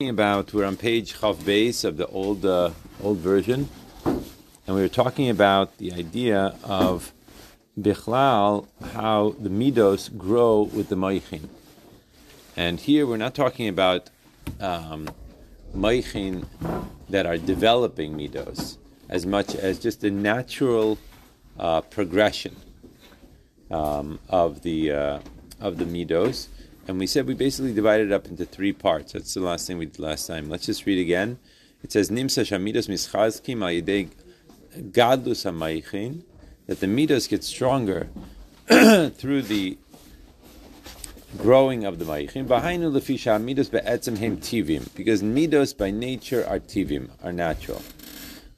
about we're on page Chav base of the old uh, old version, and we were talking about the idea of bichlal how the midos grow with the moichin, and here we're not talking about um, moichin that are developing midos as much as just the natural uh, progression um, of the uh, of the midos and we said we basically divided it up into three parts. That's the last thing we did last time. Let's just read again. It says Nimsa Shamidas Mischazkim Ayidei Gadlus that the midas get stronger through the growing of the Maychin. Behind the Lefisha midas be'etzem hem tivim because midos by nature are tivim, are natural.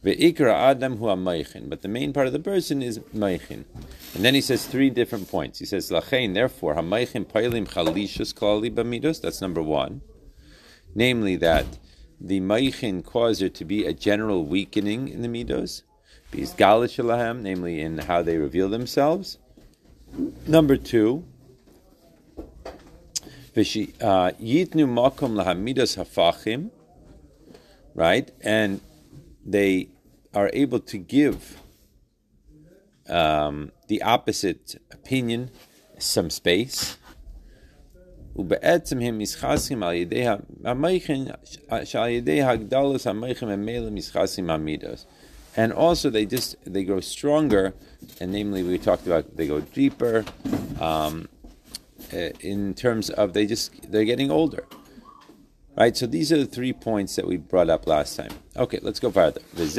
Ve'ikra adam hu But the main part of the person is Maychin. And then he says three different points. He says, Lachain, therefore, hamaychim pailim chalishus klali bamidos. That's number one. Namely, that the maichin cause there to be a general weakening in the midos. Galish namely in how they reveal themselves. Number two, uh, yitnu makom lahamidos hafachim, right? And they are able to give um, the opposite opinion some space. ובעצם הם מסחסים על ידי המייכן, שעל ידי הגדלוס המייכן ממילא מסחסים המידות. And also they just, they grow stronger, and namely we talked about they go deeper, um, uh, in terms of they just, they're getting older. Right, so these are the three points that we brought up last time. Okay, let's go further. This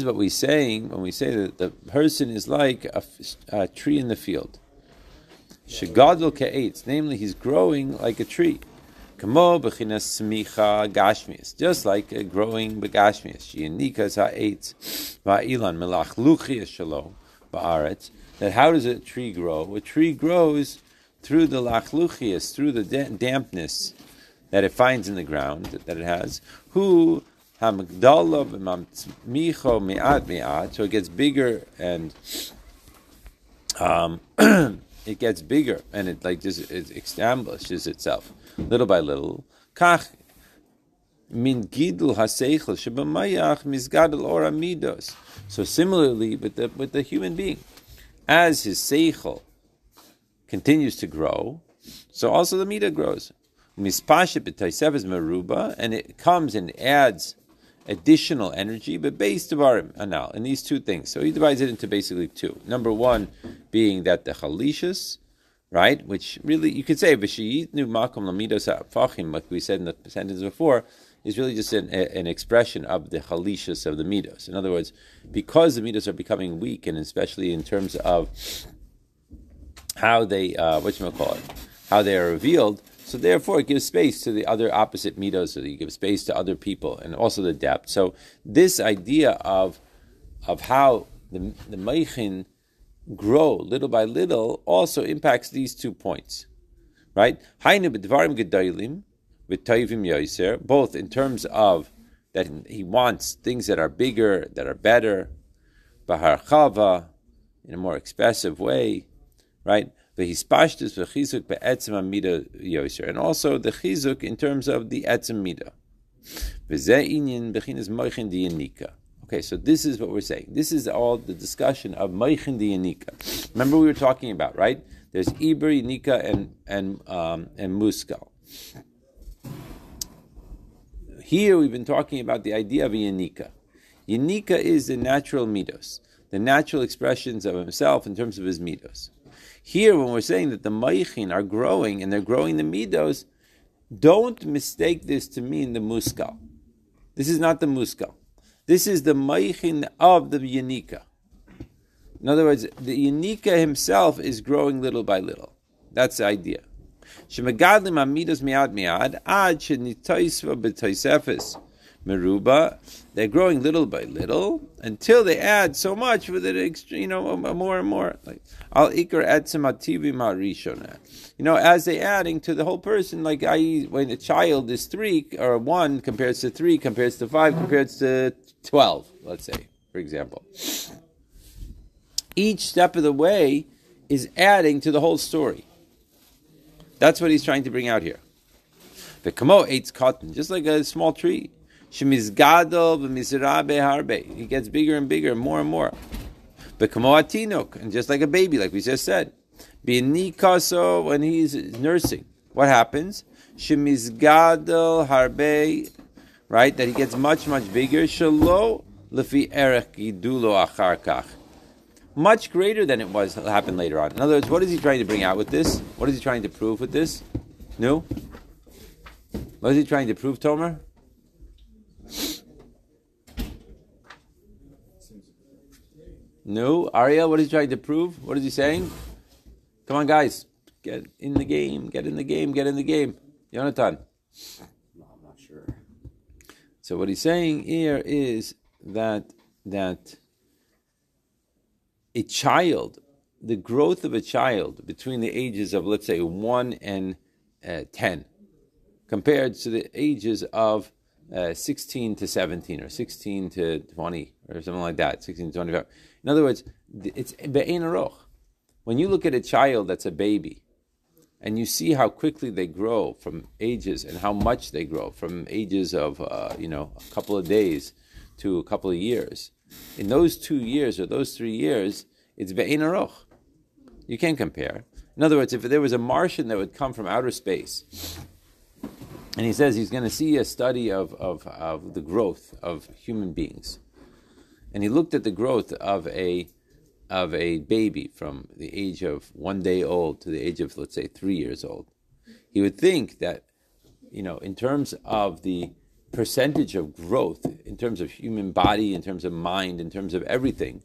is what we're saying when we say that the person is like a, a tree in the field. Namely he's growing like a tree. Just like a growing begashmias. That how does a tree grow? A tree grows through the lachluchias, through the dampness that it finds in the ground that it has. Who so it gets bigger and um, it gets bigger and it like just it establishes itself little by little. Kach min gidul haseichel shebamayach mizgadol ora midos. So similarly with the with the human being, as his seichel continues to grow, so also the midah grows. Mispashit b'taisev is meruba, and it comes and adds additional energy, but based devarim anal in these two things. So he divides it into basically two. Number one being that the chalishas, right, which really you could say v'shiyitnu makom lamidos fachim, like we said in the sentence before, is really just an, an expression of the chalishas of the midos. In other words, because the midos are becoming weak, and especially in terms of how they uh, what you call it, how they are revealed so therefore, it gives space to the other opposite mitos, so you give space to other people, and also the depth. So this idea of of how the the meichin grow little by little also impacts these two points, right? Both in terms of that he wants things that are bigger, that are better, bahar in a more expressive way, right? And also the chizuk in terms of the etzem. Okay, so this is what we're saying. This is all the discussion of moichin diyanika. Remember we were talking about, right? There's Iber, Yanika, and and um, and Muskal. Here we've been talking about the idea of Yanika. Yanika is the natural midos, the natural expressions of himself in terms of his midos. Here, when we're saying that the Maichin are growing and they're growing the Midos, don't mistake this to mean the Muskal. This is not the Muskal. This is the Maichin of the Yanika. In other words, the Yanika himself is growing little by little. That's the idea. Shemagadlim amidas miad miad ad shenitoisva meruba. They're growing little by little until they add so much with it, you know, more and more. Like al ikar etzemativi marishona. You know, as they adding to the whole person, like I, when a child is three or one compares to three, compares to five, compares to twelve. Let's say, for example, each step of the way is adding to the whole story. That's what he's trying to bring out here. The kamo eats cotton, just like a small tree. He gets bigger and bigger, more and more. And just like a baby, like we just said. When he's nursing. What happens? Right? That he gets much, much bigger. Much greater than it was happened later on. In other words, what is he trying to bring out with this? What is he trying to prove with this? No? What is he trying to prove, Tomer? No, Ariel, what is he trying to prove? What is he saying? Come on, guys, get in the game, get in the game, get in the game. Jonathan. No, I'm not sure. So what he's saying here is that that a child, the growth of a child between the ages of let's say one and uh, ten, compared to the ages of uh, 16 to 17 or 16 to 20 or something like that, 16 to 25. In other words, it's be'ein aroch. When you look at a child that's a baby, and you see how quickly they grow from ages and how much they grow from ages of uh, you know a couple of days to a couple of years. In those two years or those three years, it's be'ein aroch. You can't compare. In other words, if there was a Martian that would come from outer space, and he says he's going to see a study of, of, of the growth of human beings, and he looked at the growth of a of a baby from the age of one day old to the age of let's say three years old, he would think that, you know, in terms of the percentage of growth, in terms of human body, in terms of mind, in terms of everything,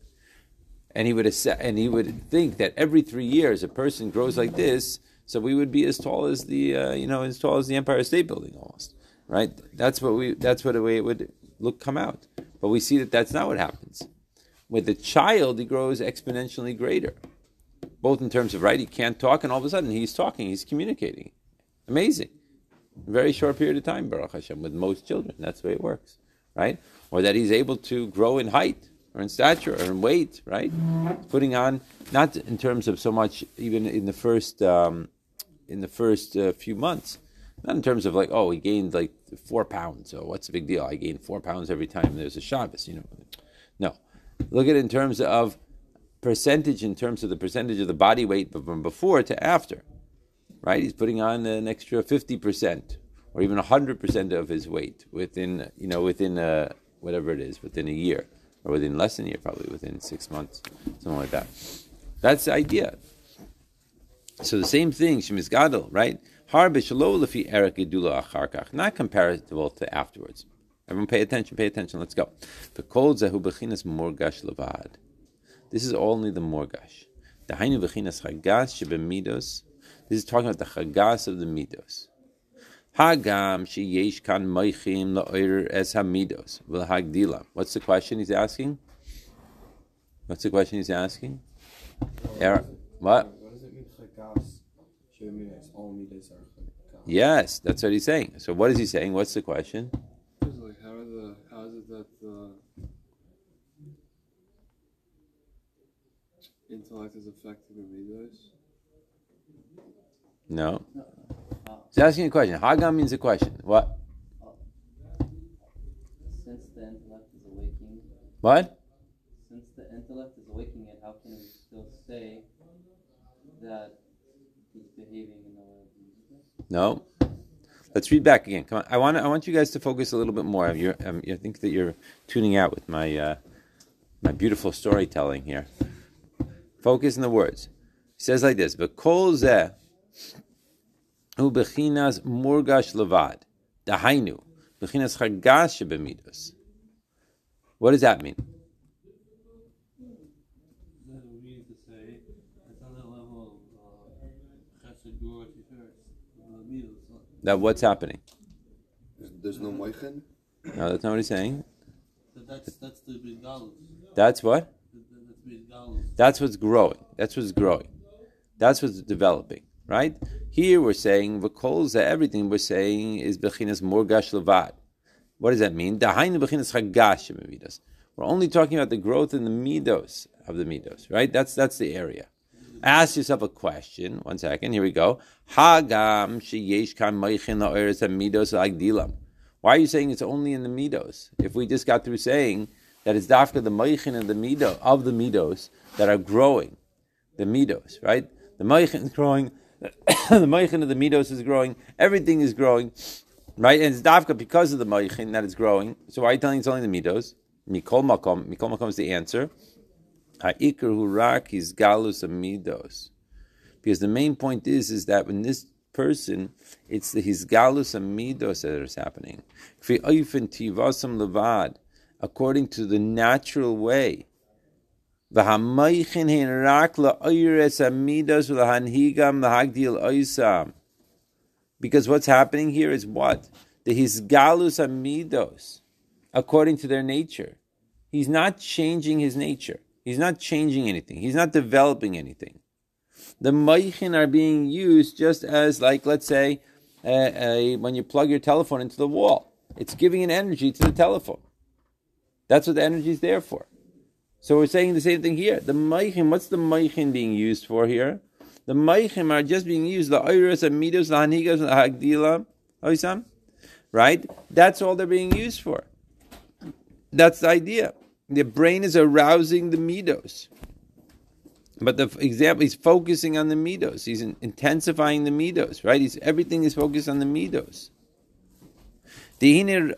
and he would and he would think that every three years a person grows like this, so we would be as tall as the uh, you know as tall as the Empire State Building almost, right? That's what we that's what the way it would look come out. But we see that that's not what happens. With the child, he grows exponentially greater, both in terms of right, he can't talk, and all of a sudden he's talking, he's communicating. Amazing. A very short period of time, Baruch Hashem, with most children. That's the way it works, right? Or that he's able to grow in height or in stature or in weight, right? Putting on not in terms of so much even in the first um, in the first uh, few months, not in terms of like oh he gained like four pounds, so what's the big deal? I gain four pounds every time there's a Shabbos, you know? No, look at it in terms of percentage, in terms of the percentage of the body weight from before to after, right? He's putting on an extra fifty percent or even hundred percent of his weight within you know within a, whatever it is within a year or within less than a year, probably within six months, something like that. That's the idea. So the same thing, Shemis Gadol, right? Not comparable to afterwards. Everyone pay attention, pay attention, let's go. The zahu bechinas morgash levad. This is only the morgash. The hainu bechinas chagas shebemidos. This is talking about the chagas of the midos. Hagam sheyesh kan moichim la'oir es hamidos v'hagdila. What's the question he's asking? What's the question he's asking? Er, what? Yes, that's what he's saying. So what is he saying? What's the question? Like how is the how is it that the intellect is affected in midos? No. He's asking a question. Hagam means a question. What? Since the intellect is awakening, What? since the intellect is awakening it, how can we still say that he's behaving in the way of Jesus? No. Let's read back again. Come on. I want I want you guys to focus a little bit more. You're, um, I think that you're tuning out with my uh, my beautiful storytelling here. Focus in the words. He says like this: "V'kol zeh levad dahainu bechinas chagas shebemidos." What does that mean? Then we need to say it's on the level of chesed gvura tiferet, the midos. That what's happening? There's, there's no moichin. No, that's not what he's saying. That's that's the big. That's what. That's. That's what's growing. That's what's growing. That's what's developing, right? Here we're saying the v'kolza, everything we're saying is bechinas morgash levad. What does that mean? Dahainu bechinas chagash midos. We're only talking about the growth in the midos of the midos, right? That's that's the area. Ask yourself a question. One second. Here we go. Hagam. Why are you saying it's only in the midos? If we just got through saying that it's dafka the moichin of the mido of the midos that are growing, the midos, right? The moichin is growing. the moichin of the midos is growing. Everything is growing, right? And it's dafka because of the moichin that is growing. So why are you telling it's only the midos? Mikol makom. Mikol makom is the answer. Ha'ikr hurak is galus amidos. Because the main point is, is that when this person, it's the his galus amidos that is happening. Levad, according to the natural way. V'hamaychin hein rak la'oyres amidos v'lahanhigam l'hagdil oisam. Because what's happening here is what? The his galus amidos, according to their nature. He's not changing his nature. He's not changing anything. He's not developing anything. The maichin are being used just as, like, let's say, when you plug your telephone into the wall, it's giving an energy to the telephone. That's what the energy is there for. So we're saying the same thing here. The maichin, what's the maichin being used for here? The maichin are just being used, the oiros, the midos, the hanigas, the hagdila, oh, oisam, right? That's all they're being used for. That's the idea. The brain is arousing the midos. But the example, he's focusing on the midos. He's in, intensifying the midos, right? He's everything is focused on the midos. Even in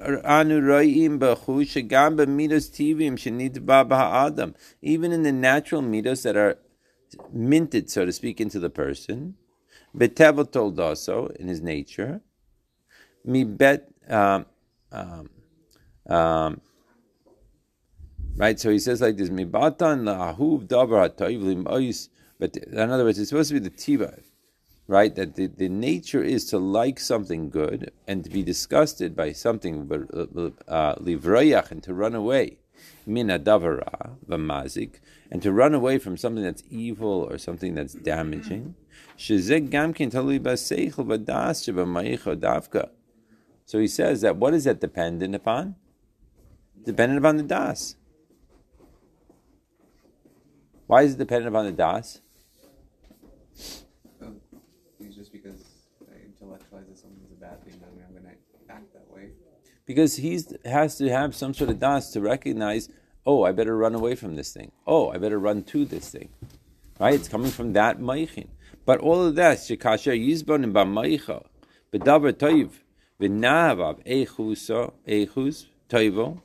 the natural midos that are minted, so to speak, into the person, Betevel told also in his nature, mi bet um, um, um, right? So he says like this: "Mibatan la'ahuv davar ha'toiv lim'ois." But in other words, it's supposed to be the tiva, right? That the, the nature is to like something good and to be disgusted by something but livroyach uh, and to run away mina davara v'mazik and to run away from something that's evil or something that's damaging. Gamkin. So he says that what is that dependent upon? Dependent upon the das. Why is it dependent upon the das? Oh, it's just because I intellectualize that something's a bad thing, then I'm going to act that way. Because he has to have some sort of das to recognize, oh, I better run away from this thing. Oh, I better run to this thing. Right? It's coming from that maichin. But all of that, shekasher yizbon and b'maicha, b'davar toiv, v'nahavav echuso, echus, toivo,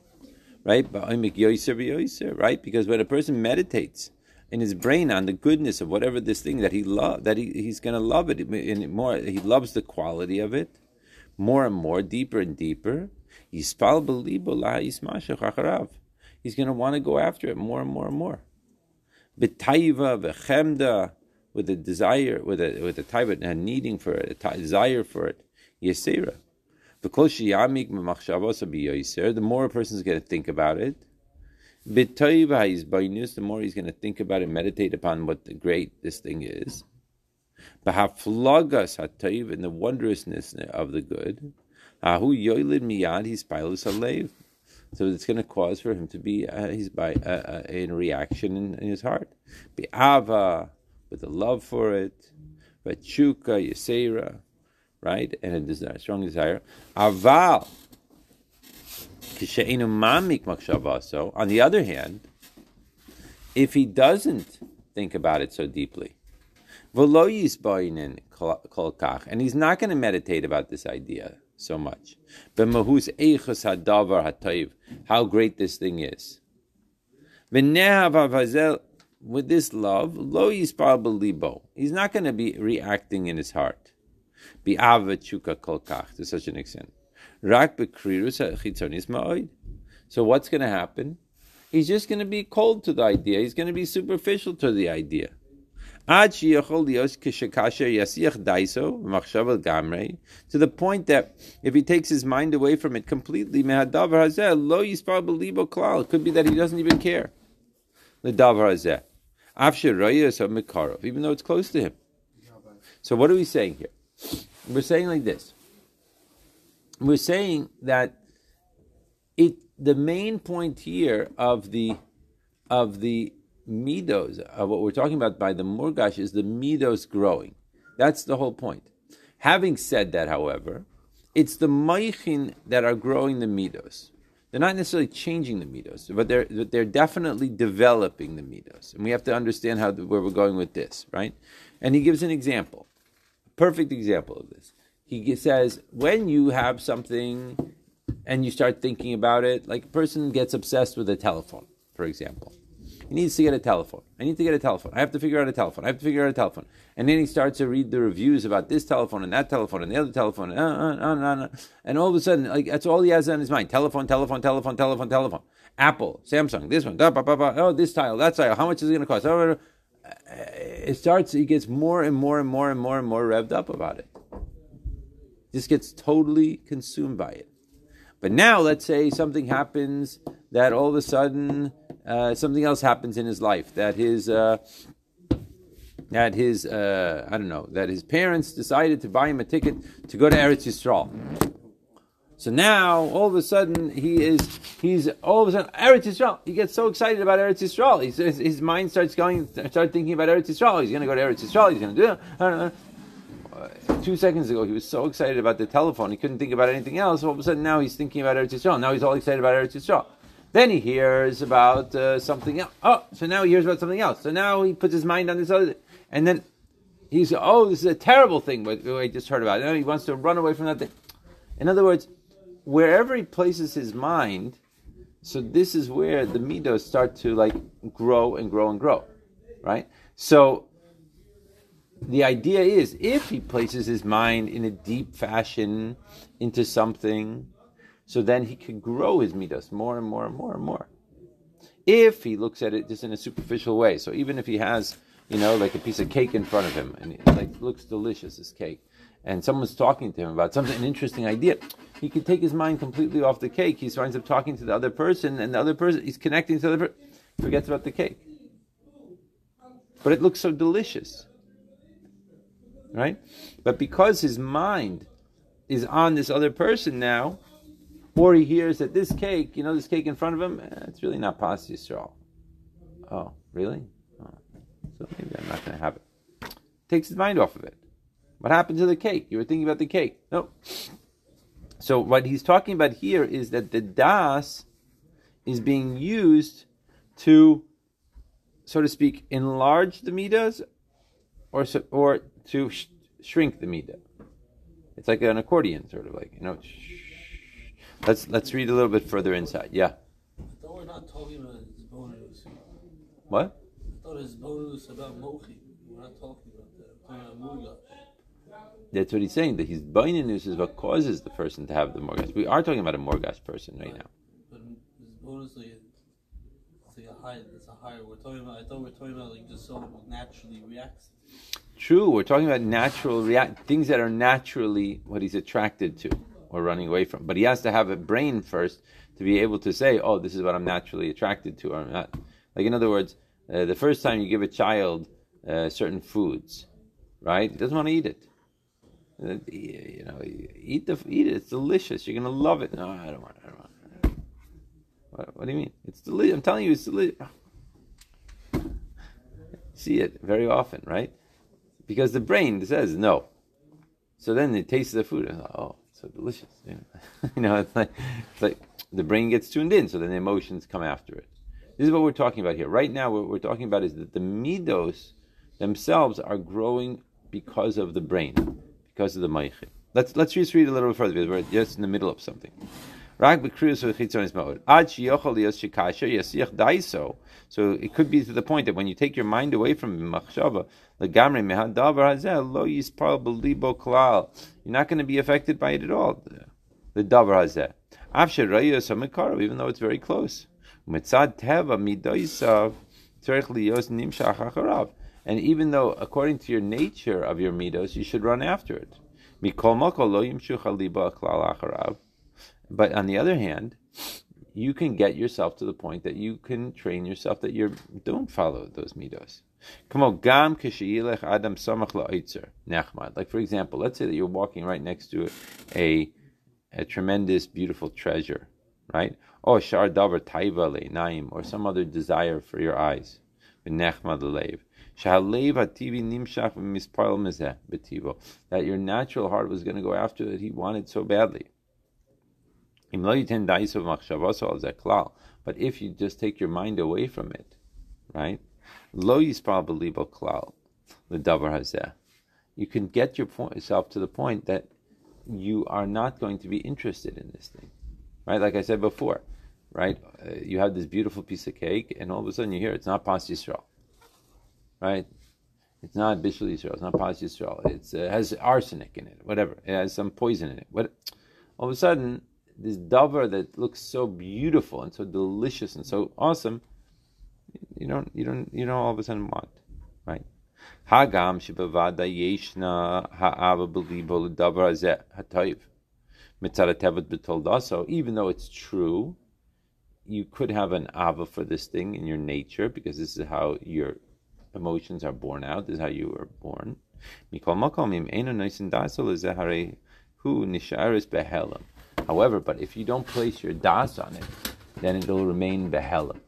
right? Ba'oimik yoiser v'yoiser, right? Because when a person meditates, in his brain on the goodness of whatever this thing that he love that he, he's going to love it in more he loves the quality of it more and more deeper and deeper. He's going to want to go after it more and more and more. With a desire with a with a taiva and needing for it a desire for it. Yesera. The more a person is going to think about it the more he's going to think about and meditate upon what the great this thing is. Bahaflagas hatayv and the wondrousness of the good. Ahu yoilid miyad his pilus alev. So it's going to cause for him to be uh, he's by uh, uh, in reaction in, in his heart. Bi'ava with a love for it. Vachuka yesera, right, and a desire, strong desire. Aval on the other hand, if he doesn't think about it so deeply, and he's not going to meditate about this idea so much, how great this thing is. With this love, he's not going to be reacting in his heart. To such an extent. So what's going to happen? He's just going to be cold to the idea. He's going to be superficial to the idea. To the point that if he takes his mind away from it completely, it could be that he doesn't even care. Even though it's close to him. So what are we saying here? We're saying like this we're saying that it the main point here of the of the midos, of what we're talking about by the murgash is the midos growing. That's the whole point. Having said that, however, it's the maichin that are growing the midos. They're not necessarily changing the midos, but they're but they're definitely developing the midos, and we have to understand how where we're going with this, right? And he gives an example, perfect example of this. He says when you have something and you start thinking about it, like a person gets obsessed with a telephone, for example. He needs to get a telephone. I need to get a telephone. I have to figure out a telephone. I have to figure out a telephone. And then he starts to read the reviews about this telephone and that telephone and the other telephone. And, uh, uh, uh, and all of a sudden, like that's all he has on his mind: telephone, telephone, telephone, telephone, telephone. Apple, Samsung, this one, da, ba, ba, ba, oh, this tile, that tile. How much is it going to cost? It starts. He gets more and more and more and more and more revved up about it. Just gets totally consumed by it. But now, let's say something happens that all of a sudden uh, something else happens in his life that his uh, that his uh, I don't know that his parents decided to buy him a ticket to go to Eretz Yisrael. So now all of a sudden he is he's all of a sudden Eretz Yisrael. He gets so excited about Eretz Yisrael. His mind starts going start thinking about Eretz Yisrael. He's going to go to Eretz Yisrael. He's going to do it. Two seconds ago, he was so excited about the telephone, he couldn't think about anything else. All of a sudden, now he's thinking about Eretz Yisrael. Now he's all excited about Eretz Yisrael. Then he hears about uh, something else. Oh, so now he hears about something else. So now he puts his mind on this other, and then he's oh, this is a terrible thing. What I just heard about. And he wants to run away from that thing. In other words, wherever he places his mind, so this is where the midos start to like grow and grow and grow, right? So the idea is if he places his mind in a deep fashion into something so then he can grow his midas more and more and more and more. If he looks at it just in a superficial way, so even if he has, you know, like a piece of cake in front of him and it like looks delicious, this cake, and someone's talking to him about something, an interesting idea, he could take his mind completely off the cake. He winds up talking to the other person, and the other person he's connecting to the other person, forgets about the cake. But it looks so delicious, right? But because his mind is on this other person now, or he hears that this cake, you know, this cake in front of him, eh, it's really not pas Yisrael. Oh, really? Oh. So maybe I'm not going to have it. Takes his mind off of it. What happened to the cake? You were thinking about the cake. No. So what he's talking about here is that the das is being used to, so to speak, enlarge the midas, or or to sh- shrink the midah. It's like an accordion, sort of like you know. Sh- Let's let's read a little bit further inside. Yeah. I thought we're not talking about his bonus. What? I thought his bonus about mochi. We're not talking about that. We're talking about murgash. That's what he's saying. That his baininus is what causes the person to have the morgas. We are talking about a morgas person right, now. But his bonus like a high. It's a higher. We're talking about. I thought we are talking about like just someone naturally reacts. True. We're talking about natural react things that are naturally what he's attracted to or running away from. But he has to have a brain first to be able to say, "Oh, this is what I'm naturally attracted to," or not. Like in other words, uh, the first time you give a child uh, certain foods, right? He doesn't want to eat it. Uh, you know, eat the eat it. It's delicious. You're gonna love it. No, I don't want. I don't want. What, what do you mean? It's delicious. I'm telling you, it's delicious. See it very often, right? Because the brain says no. So then they taste the food and oh, so delicious. You know, you know it's, like, it's like the brain gets tuned in, so then the emotions come after it. This is what we're talking about here. Right now, what we're talking about is that the midos themselves are growing because of the brain, because of the maichim. Let's let's just read a little bit further because we're just in the middle of something. So it could be to the point that when you take your mind away from machshava, you're not going to be affected by it at all. The davar hazeh, even though it's very close. Mitzad teva midoisav And even though, according to your nature of your midos, you should run after it. But on the other hand, you can get yourself to the point that you can train yourself that you don't follow those midos. Like for example, let's say that you're walking right next to a, a tremendous, beautiful treasure, right? Oh, shar davar taiva naim, or some other desire for your eyes. That your natural heart was going to go after that he wanted so badly. Im lo yitin daiso v'machshavaso al zeh klal. But if you just take your mind away from it, right? Lo yispal belibo klal l'davar hazeh. You can get yourself to the point that you are not going to be interested in this thing, right? Like I said before, right? Uh, you have this beautiful piece of cake, and all of a sudden you hear it's not pas Yisrael, right? It's not Bishul Yisrael. It's not pas Yisrael. It's, uh, it has arsenic in it, whatever. It has some poison in it. What? All of a sudden, this davar that looks so beautiful and so delicious and so awesome, you don't, you don't, you don't all of a sudden want, right? Hagam shebavada yeshna ha'ava belibo l'davar hazeh hatoiv. Mitzad tevet betoldaso. Even though it's true, you could have an ava for this thing in your nature because this is how your emotions are born out. This is how you were born. Mikol makom im eno noisin daso l'zeharei hu nisharis behelam. However, but if you don't place your das on it, then it will remain behelam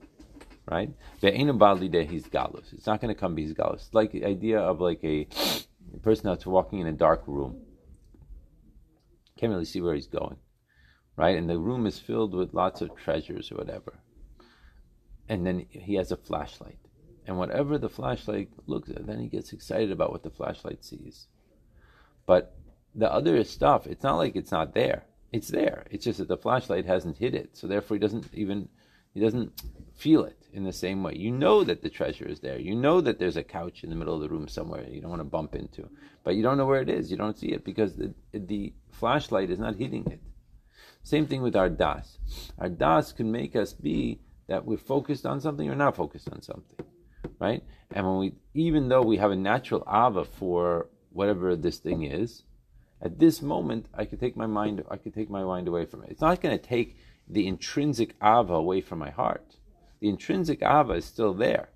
right? He's galus. It's not going to come be galus. It's like the idea of like a person that's walking in a dark room. Can't really see where he's going, right? And the room is filled with lots of treasures or whatever. And then he has a flashlight. And whatever the flashlight looks at, then he gets excited about what the flashlight sees. But the other stuff, it's not like it's not there. It's there. It's just that the flashlight hasn't hit it. So therefore he doesn't even he doesn't feel it in the same way. You know that the treasure is there. You know that there's a couch in the middle of the room somewhere you don't want to bump into, but you don't know where it is. You don't see it because the, the flashlight is not hitting it. Same thing with our das. Our das can make us be that we're focused on something or not focused on something, right? And when we, even though we have a natural ava for whatever this thing is, at this moment I could take my mind, I could take my mind away from it. It's not going to take the intrinsic ava away from my heart. The intrinsic ava is still there,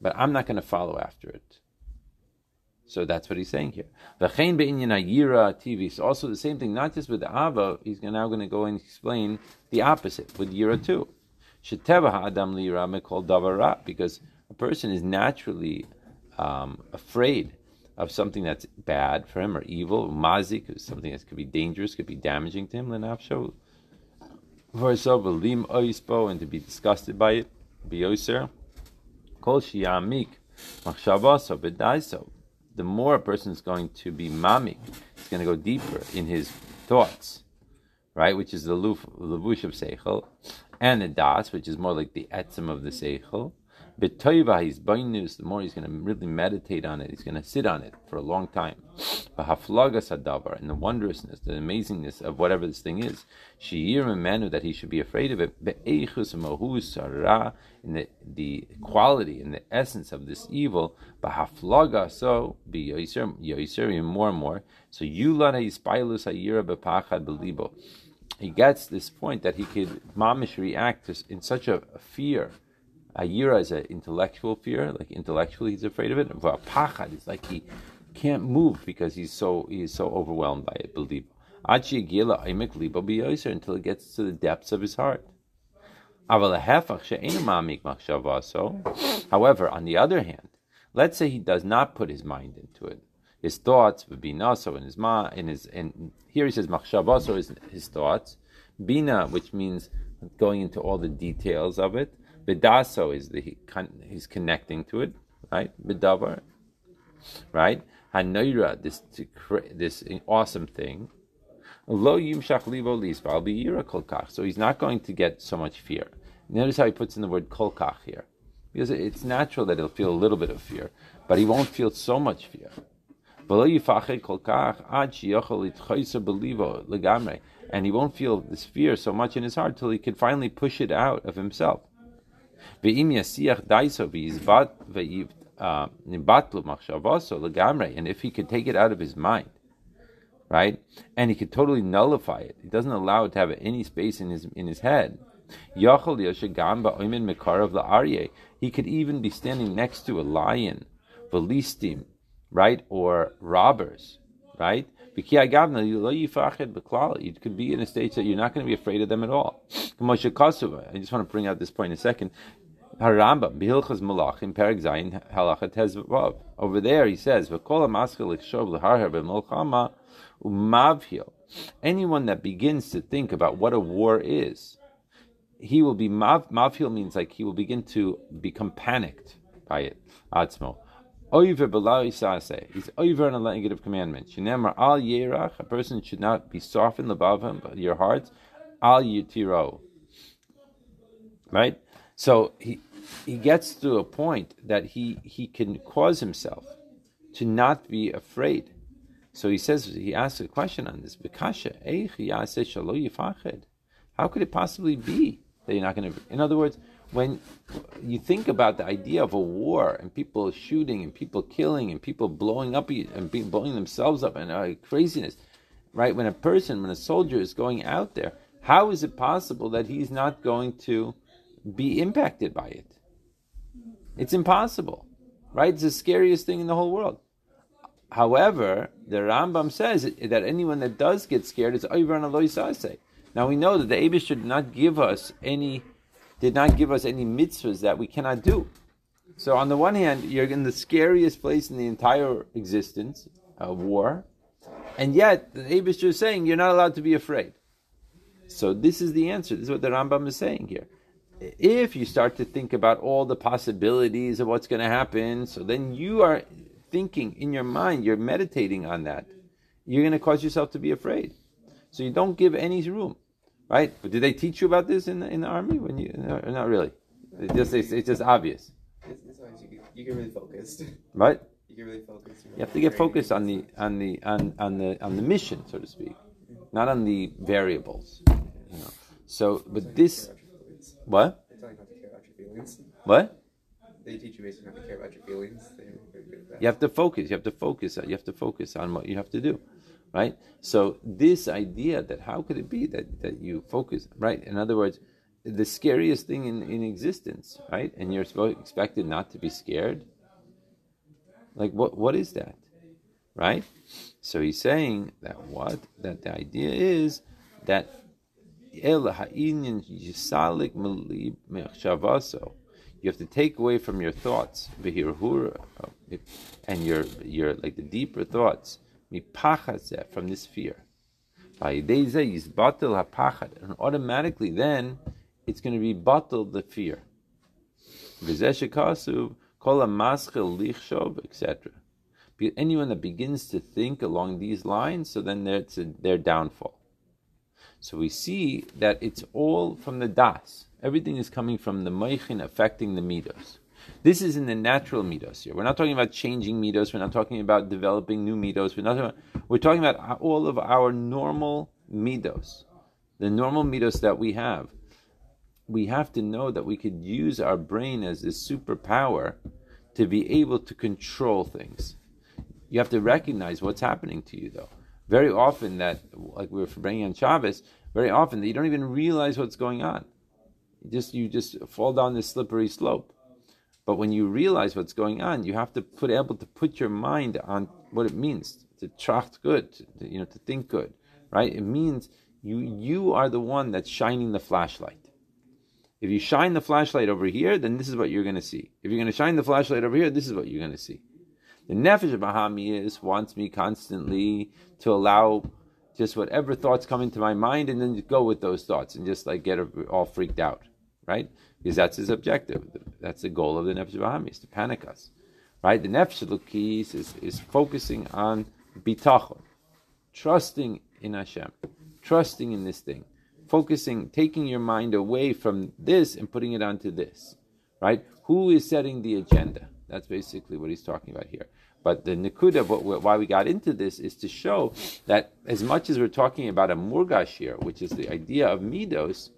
but I'm not going to follow after it. So that's what he's saying here. Ayira. Also the same thing, not just with the ava. He's now going to go and explain the opposite with yira too. Sheteva davara because a person is naturally um, afraid of something that's bad for him or evil, mazik, something that could be dangerous, could be damaging to him. Lenafsho lim oispo, and to be disgusted by it, be oiser. Kol shiamik, machshavaso. The more a person is going to be mamik, he's going to go deeper in his thoughts, right? Which is the levush of seichel, and the das, which is more like the etzim of the seichel. Betoiva, his bainus, the more he's going to really meditate on it, he's going to sit on it for a long time. Bahaflagas hadavar, and the wondrousness, the amazingness of whatever this thing is. Shiir menu that he should be afraid of it. Be'echus mohus sarah, in the, the quality and the essence of this evil. Bahaflaga, so be yoiser, more and more. So yulad hispilus hayira bepachad belibo. He gets this point that he could mamish react in such a fear Ayira is an intellectual fear, like intellectually he's afraid of it. Pachad is like he can't move because he's so he's so overwhelmed by it. Believe until it gets to the depths of his heart. However, on the other hand, let's say he does not put his mind into it. His thoughts would be naso in his ma in his and here he says machshavaso is his thoughts. Bina, which means going into all the details of it. Bidaso is the he's connecting to it, right? Bidavar, right? Hanoira, this this awesome thing. Lo yimshach livo lisval biyira kolkach. So he's not going to get so much fear. Notice how he puts in the word kolkach here, because it's natural that he'll feel a little bit of fear, but he won't feel so much fear. And he won't feel this fear so much in his heart till he can finally push it out of himself. Uh, Legamre, and if he could take it out of his mind, right, and he could totally nullify it, he doesn't allow it to have any space in his in his head. He could even be standing next to a lion, velistim, right, or robbers, right, you could be in a state that you're not going to be afraid of them at all. I just want to bring out this point in a second. Over there he says. Anyone that begins to think about what a war is, he will be mav, mavhil means like he will begin to become panicked by it. Oiver below isase. He's over on a negative commandment. Shenemar al yerach. A person should not be softened lebavim, but your heart. Al yitiro. Right. So he he gets to a point that he he can cause himself to not be afraid. So he says he asks a question on this. How could it possibly be that you're not going to? In other words, when you think about the idea of a war and people shooting and people killing and people blowing up and being, blowing themselves up and uh, craziness, right? When a person, when a soldier is going out there, how is it possible that he's not going to be impacted by it? It's impossible, right? It's the scariest thing in the whole world. However, the Rambam says that anyone that does get scared is over on a Now we know that the Abish should not give us any did not give us any mitzvahs that we cannot do. So on the one hand, you're in the scariest place in the entire existence, a war, and yet the Abish is saying you're not allowed to be afraid. So this is the answer. This is what the Rambam is saying here. If you start to think about all the possibilities of what's going to happen, so then you are thinking in your mind, you're meditating on that. You're going to cause yourself to be afraid. So you don't give any room. Right? But did they teach you about this in the, in the army? When you no, not really. It's just it's, it's just obvious. You, get, you get really focused. Right? You get really focused. You have to get focused on the on the on, on the on the mission, so to speak, not on the variables. You know. So, but this what? They tell you not to care about your feelings. What? They teach you basically not to care about your feelings. They're good at that. You have to focus. You have to focus. You have to focus on what you have to do, right? So this idea that how could it be that that you focus, right? In other words, the scariest thing in, in existence, right? And you're supposed expected not to be scared. Like what what is that, right? So he's saying that what that the idea is that you have to take away from your thoughts and your your like the deeper thoughts from this fear. And automatically then it's going to be bottled the fear. etc. Anyone that begins to think along these lines, so then it's their downfall. So we see that it's all from the das. Everything is coming from the moichin affecting the midos. This is in the natural midos here. We're not talking about changing midos. We're not talking about developing new midos. We're not. Talking about, we're talking about all of our normal midos, the normal midos that we have. We have to know that we could use our brain as this superpower to be able to control things. You have to recognize what's happening to you, though. Very often, that like we were bringing on Shabbos, very often that you don't even realize what's going on. You just you just fall down this slippery slope. But when you realize what's going on, you have to put able to put your mind on what it means to tracht good, to, you know, to think good, right? It means you you are the one that's shining the flashlight. If you shine the flashlight over here, then this is what you're going to see. If you're going to shine the flashlight over here, this is what you're going to see. The nefesh of Bahami is wants me constantly to allow just whatever thoughts come into my mind and then go with those thoughts and just like get all freaked out right? Because that's his objective. That's the goal of the Nefesh Bahami, is to panic us, right? The Nefesh Elokis is, is focusing on bitachon, trusting in Hashem, trusting in this thing, focusing, taking your mind away from this and putting it onto this, right? Who is setting the agenda? That's basically what he's talking about here. But the nikuda, why we got into this, is to show that as much as we're talking about a murgash here, which is the idea of midos,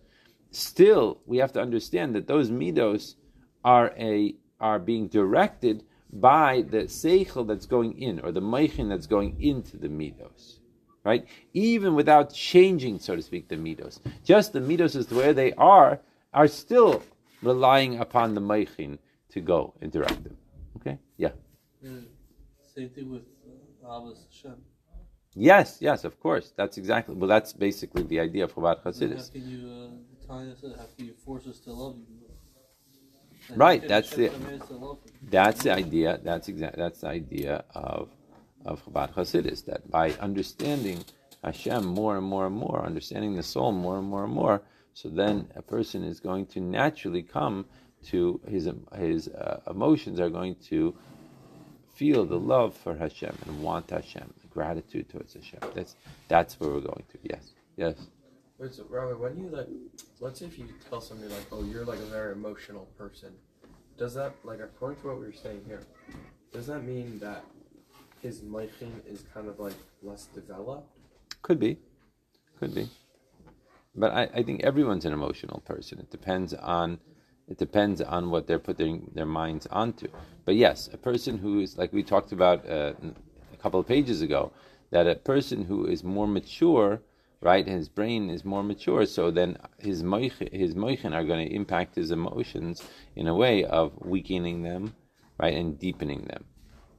still we have to understand that those midos are a are being directed by the seichel that's going in, or the meichin that's going into the midos, right? Even without changing, so to speak, the midos, just the midos as to where they are are still relying upon the meichin to go and direct them. Okay, yeah. yeah. Same thing with uh, Ahavas Hashem. Yes, yes, of course. That's exactly. Well, that's basically the idea of Chabad Hasidus. How can you tie us? How can you force us to love you? Right, that's the that's the idea. That's exact. That's the idea of of Chabad Hasidus. That by understanding Hashem more and more and more, understanding the soul more and more and more, so then a person is going to naturally come to his his uh, emotions are going to feel the love for Hashem and want Hashem, the gratitude towards Hashem. That's that's where we're going to. Yes, yes. Wait, so when you like, let's say if you tell somebody like, oh, you're like a very emotional person, does that like according to what we were saying here, does that mean that his moichin is kind of like less developed? Could be, could be. But I, I think everyone's an emotional person. It depends on it depends on what they're putting their minds onto. But yes, a person who is like we talked about uh, a couple of pages ago, that a person who is more mature, right, his brain is more mature, so then his moich, his moichin are going to impact his emotions in a way of weakening them, right, and deepening them,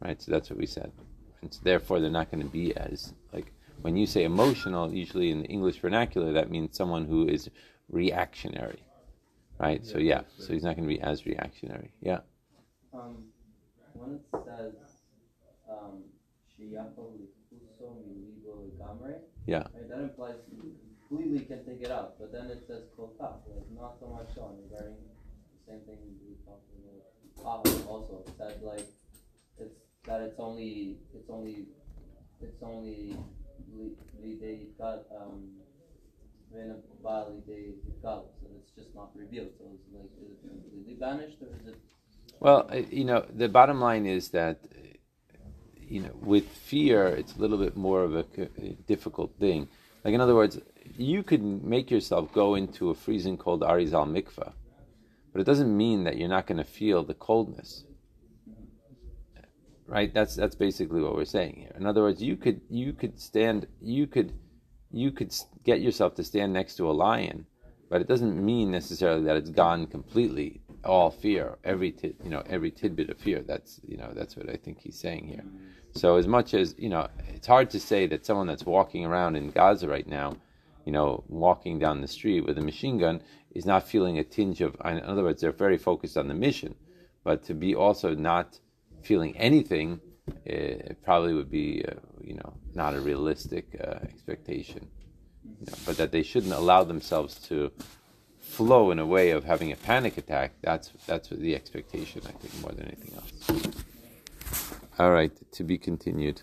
right. So that's what we said. And so therefore, they're not going to be as like when you say emotional, usually in the English vernacular, that means someone who is reactionary, right? so yeah, so he's not going to be as reactionary. Yeah. Um, when it says, um, "Sheyachol lichuso milibo Yeah. right, that implies you completely can take it out. But then it says kach, like not so much on regarding the same thing we talked about. Ah, also, said like it's that it's only it's only it's only li- lidei got um. when ba lidei gal, So it's just not revealed. So it's like, is it completely banished or is it Well, you know, the bottom line is that, you know, with fear, it's a little bit more of a difficult thing. Like, in other words, you could make yourself go into a freezing cold Arizal mikveh, but it doesn't mean that you're not going to feel the coldness. Right? That's that's basically what we're saying here. In other words, you could you could stand you could you could get yourself to stand next to a lion, but it doesn't mean necessarily that it's gone completely all fear every tit, you know every tidbit of fear that's you know that's what i think he's saying here. So as much as you know it's hard to say that someone that's walking around in gaza right now you know walking down the street with a machine gun is not feeling a tinge of in other words they're very focused on the mission. But to be also not feeling anything eh, it probably would be uh, you know not a realistic uh, expectation. You know, but that they shouldn't allow themselves to flow in a way of having a panic attack. That's that's the expectation, I think, more than anything else. All right, to be continued.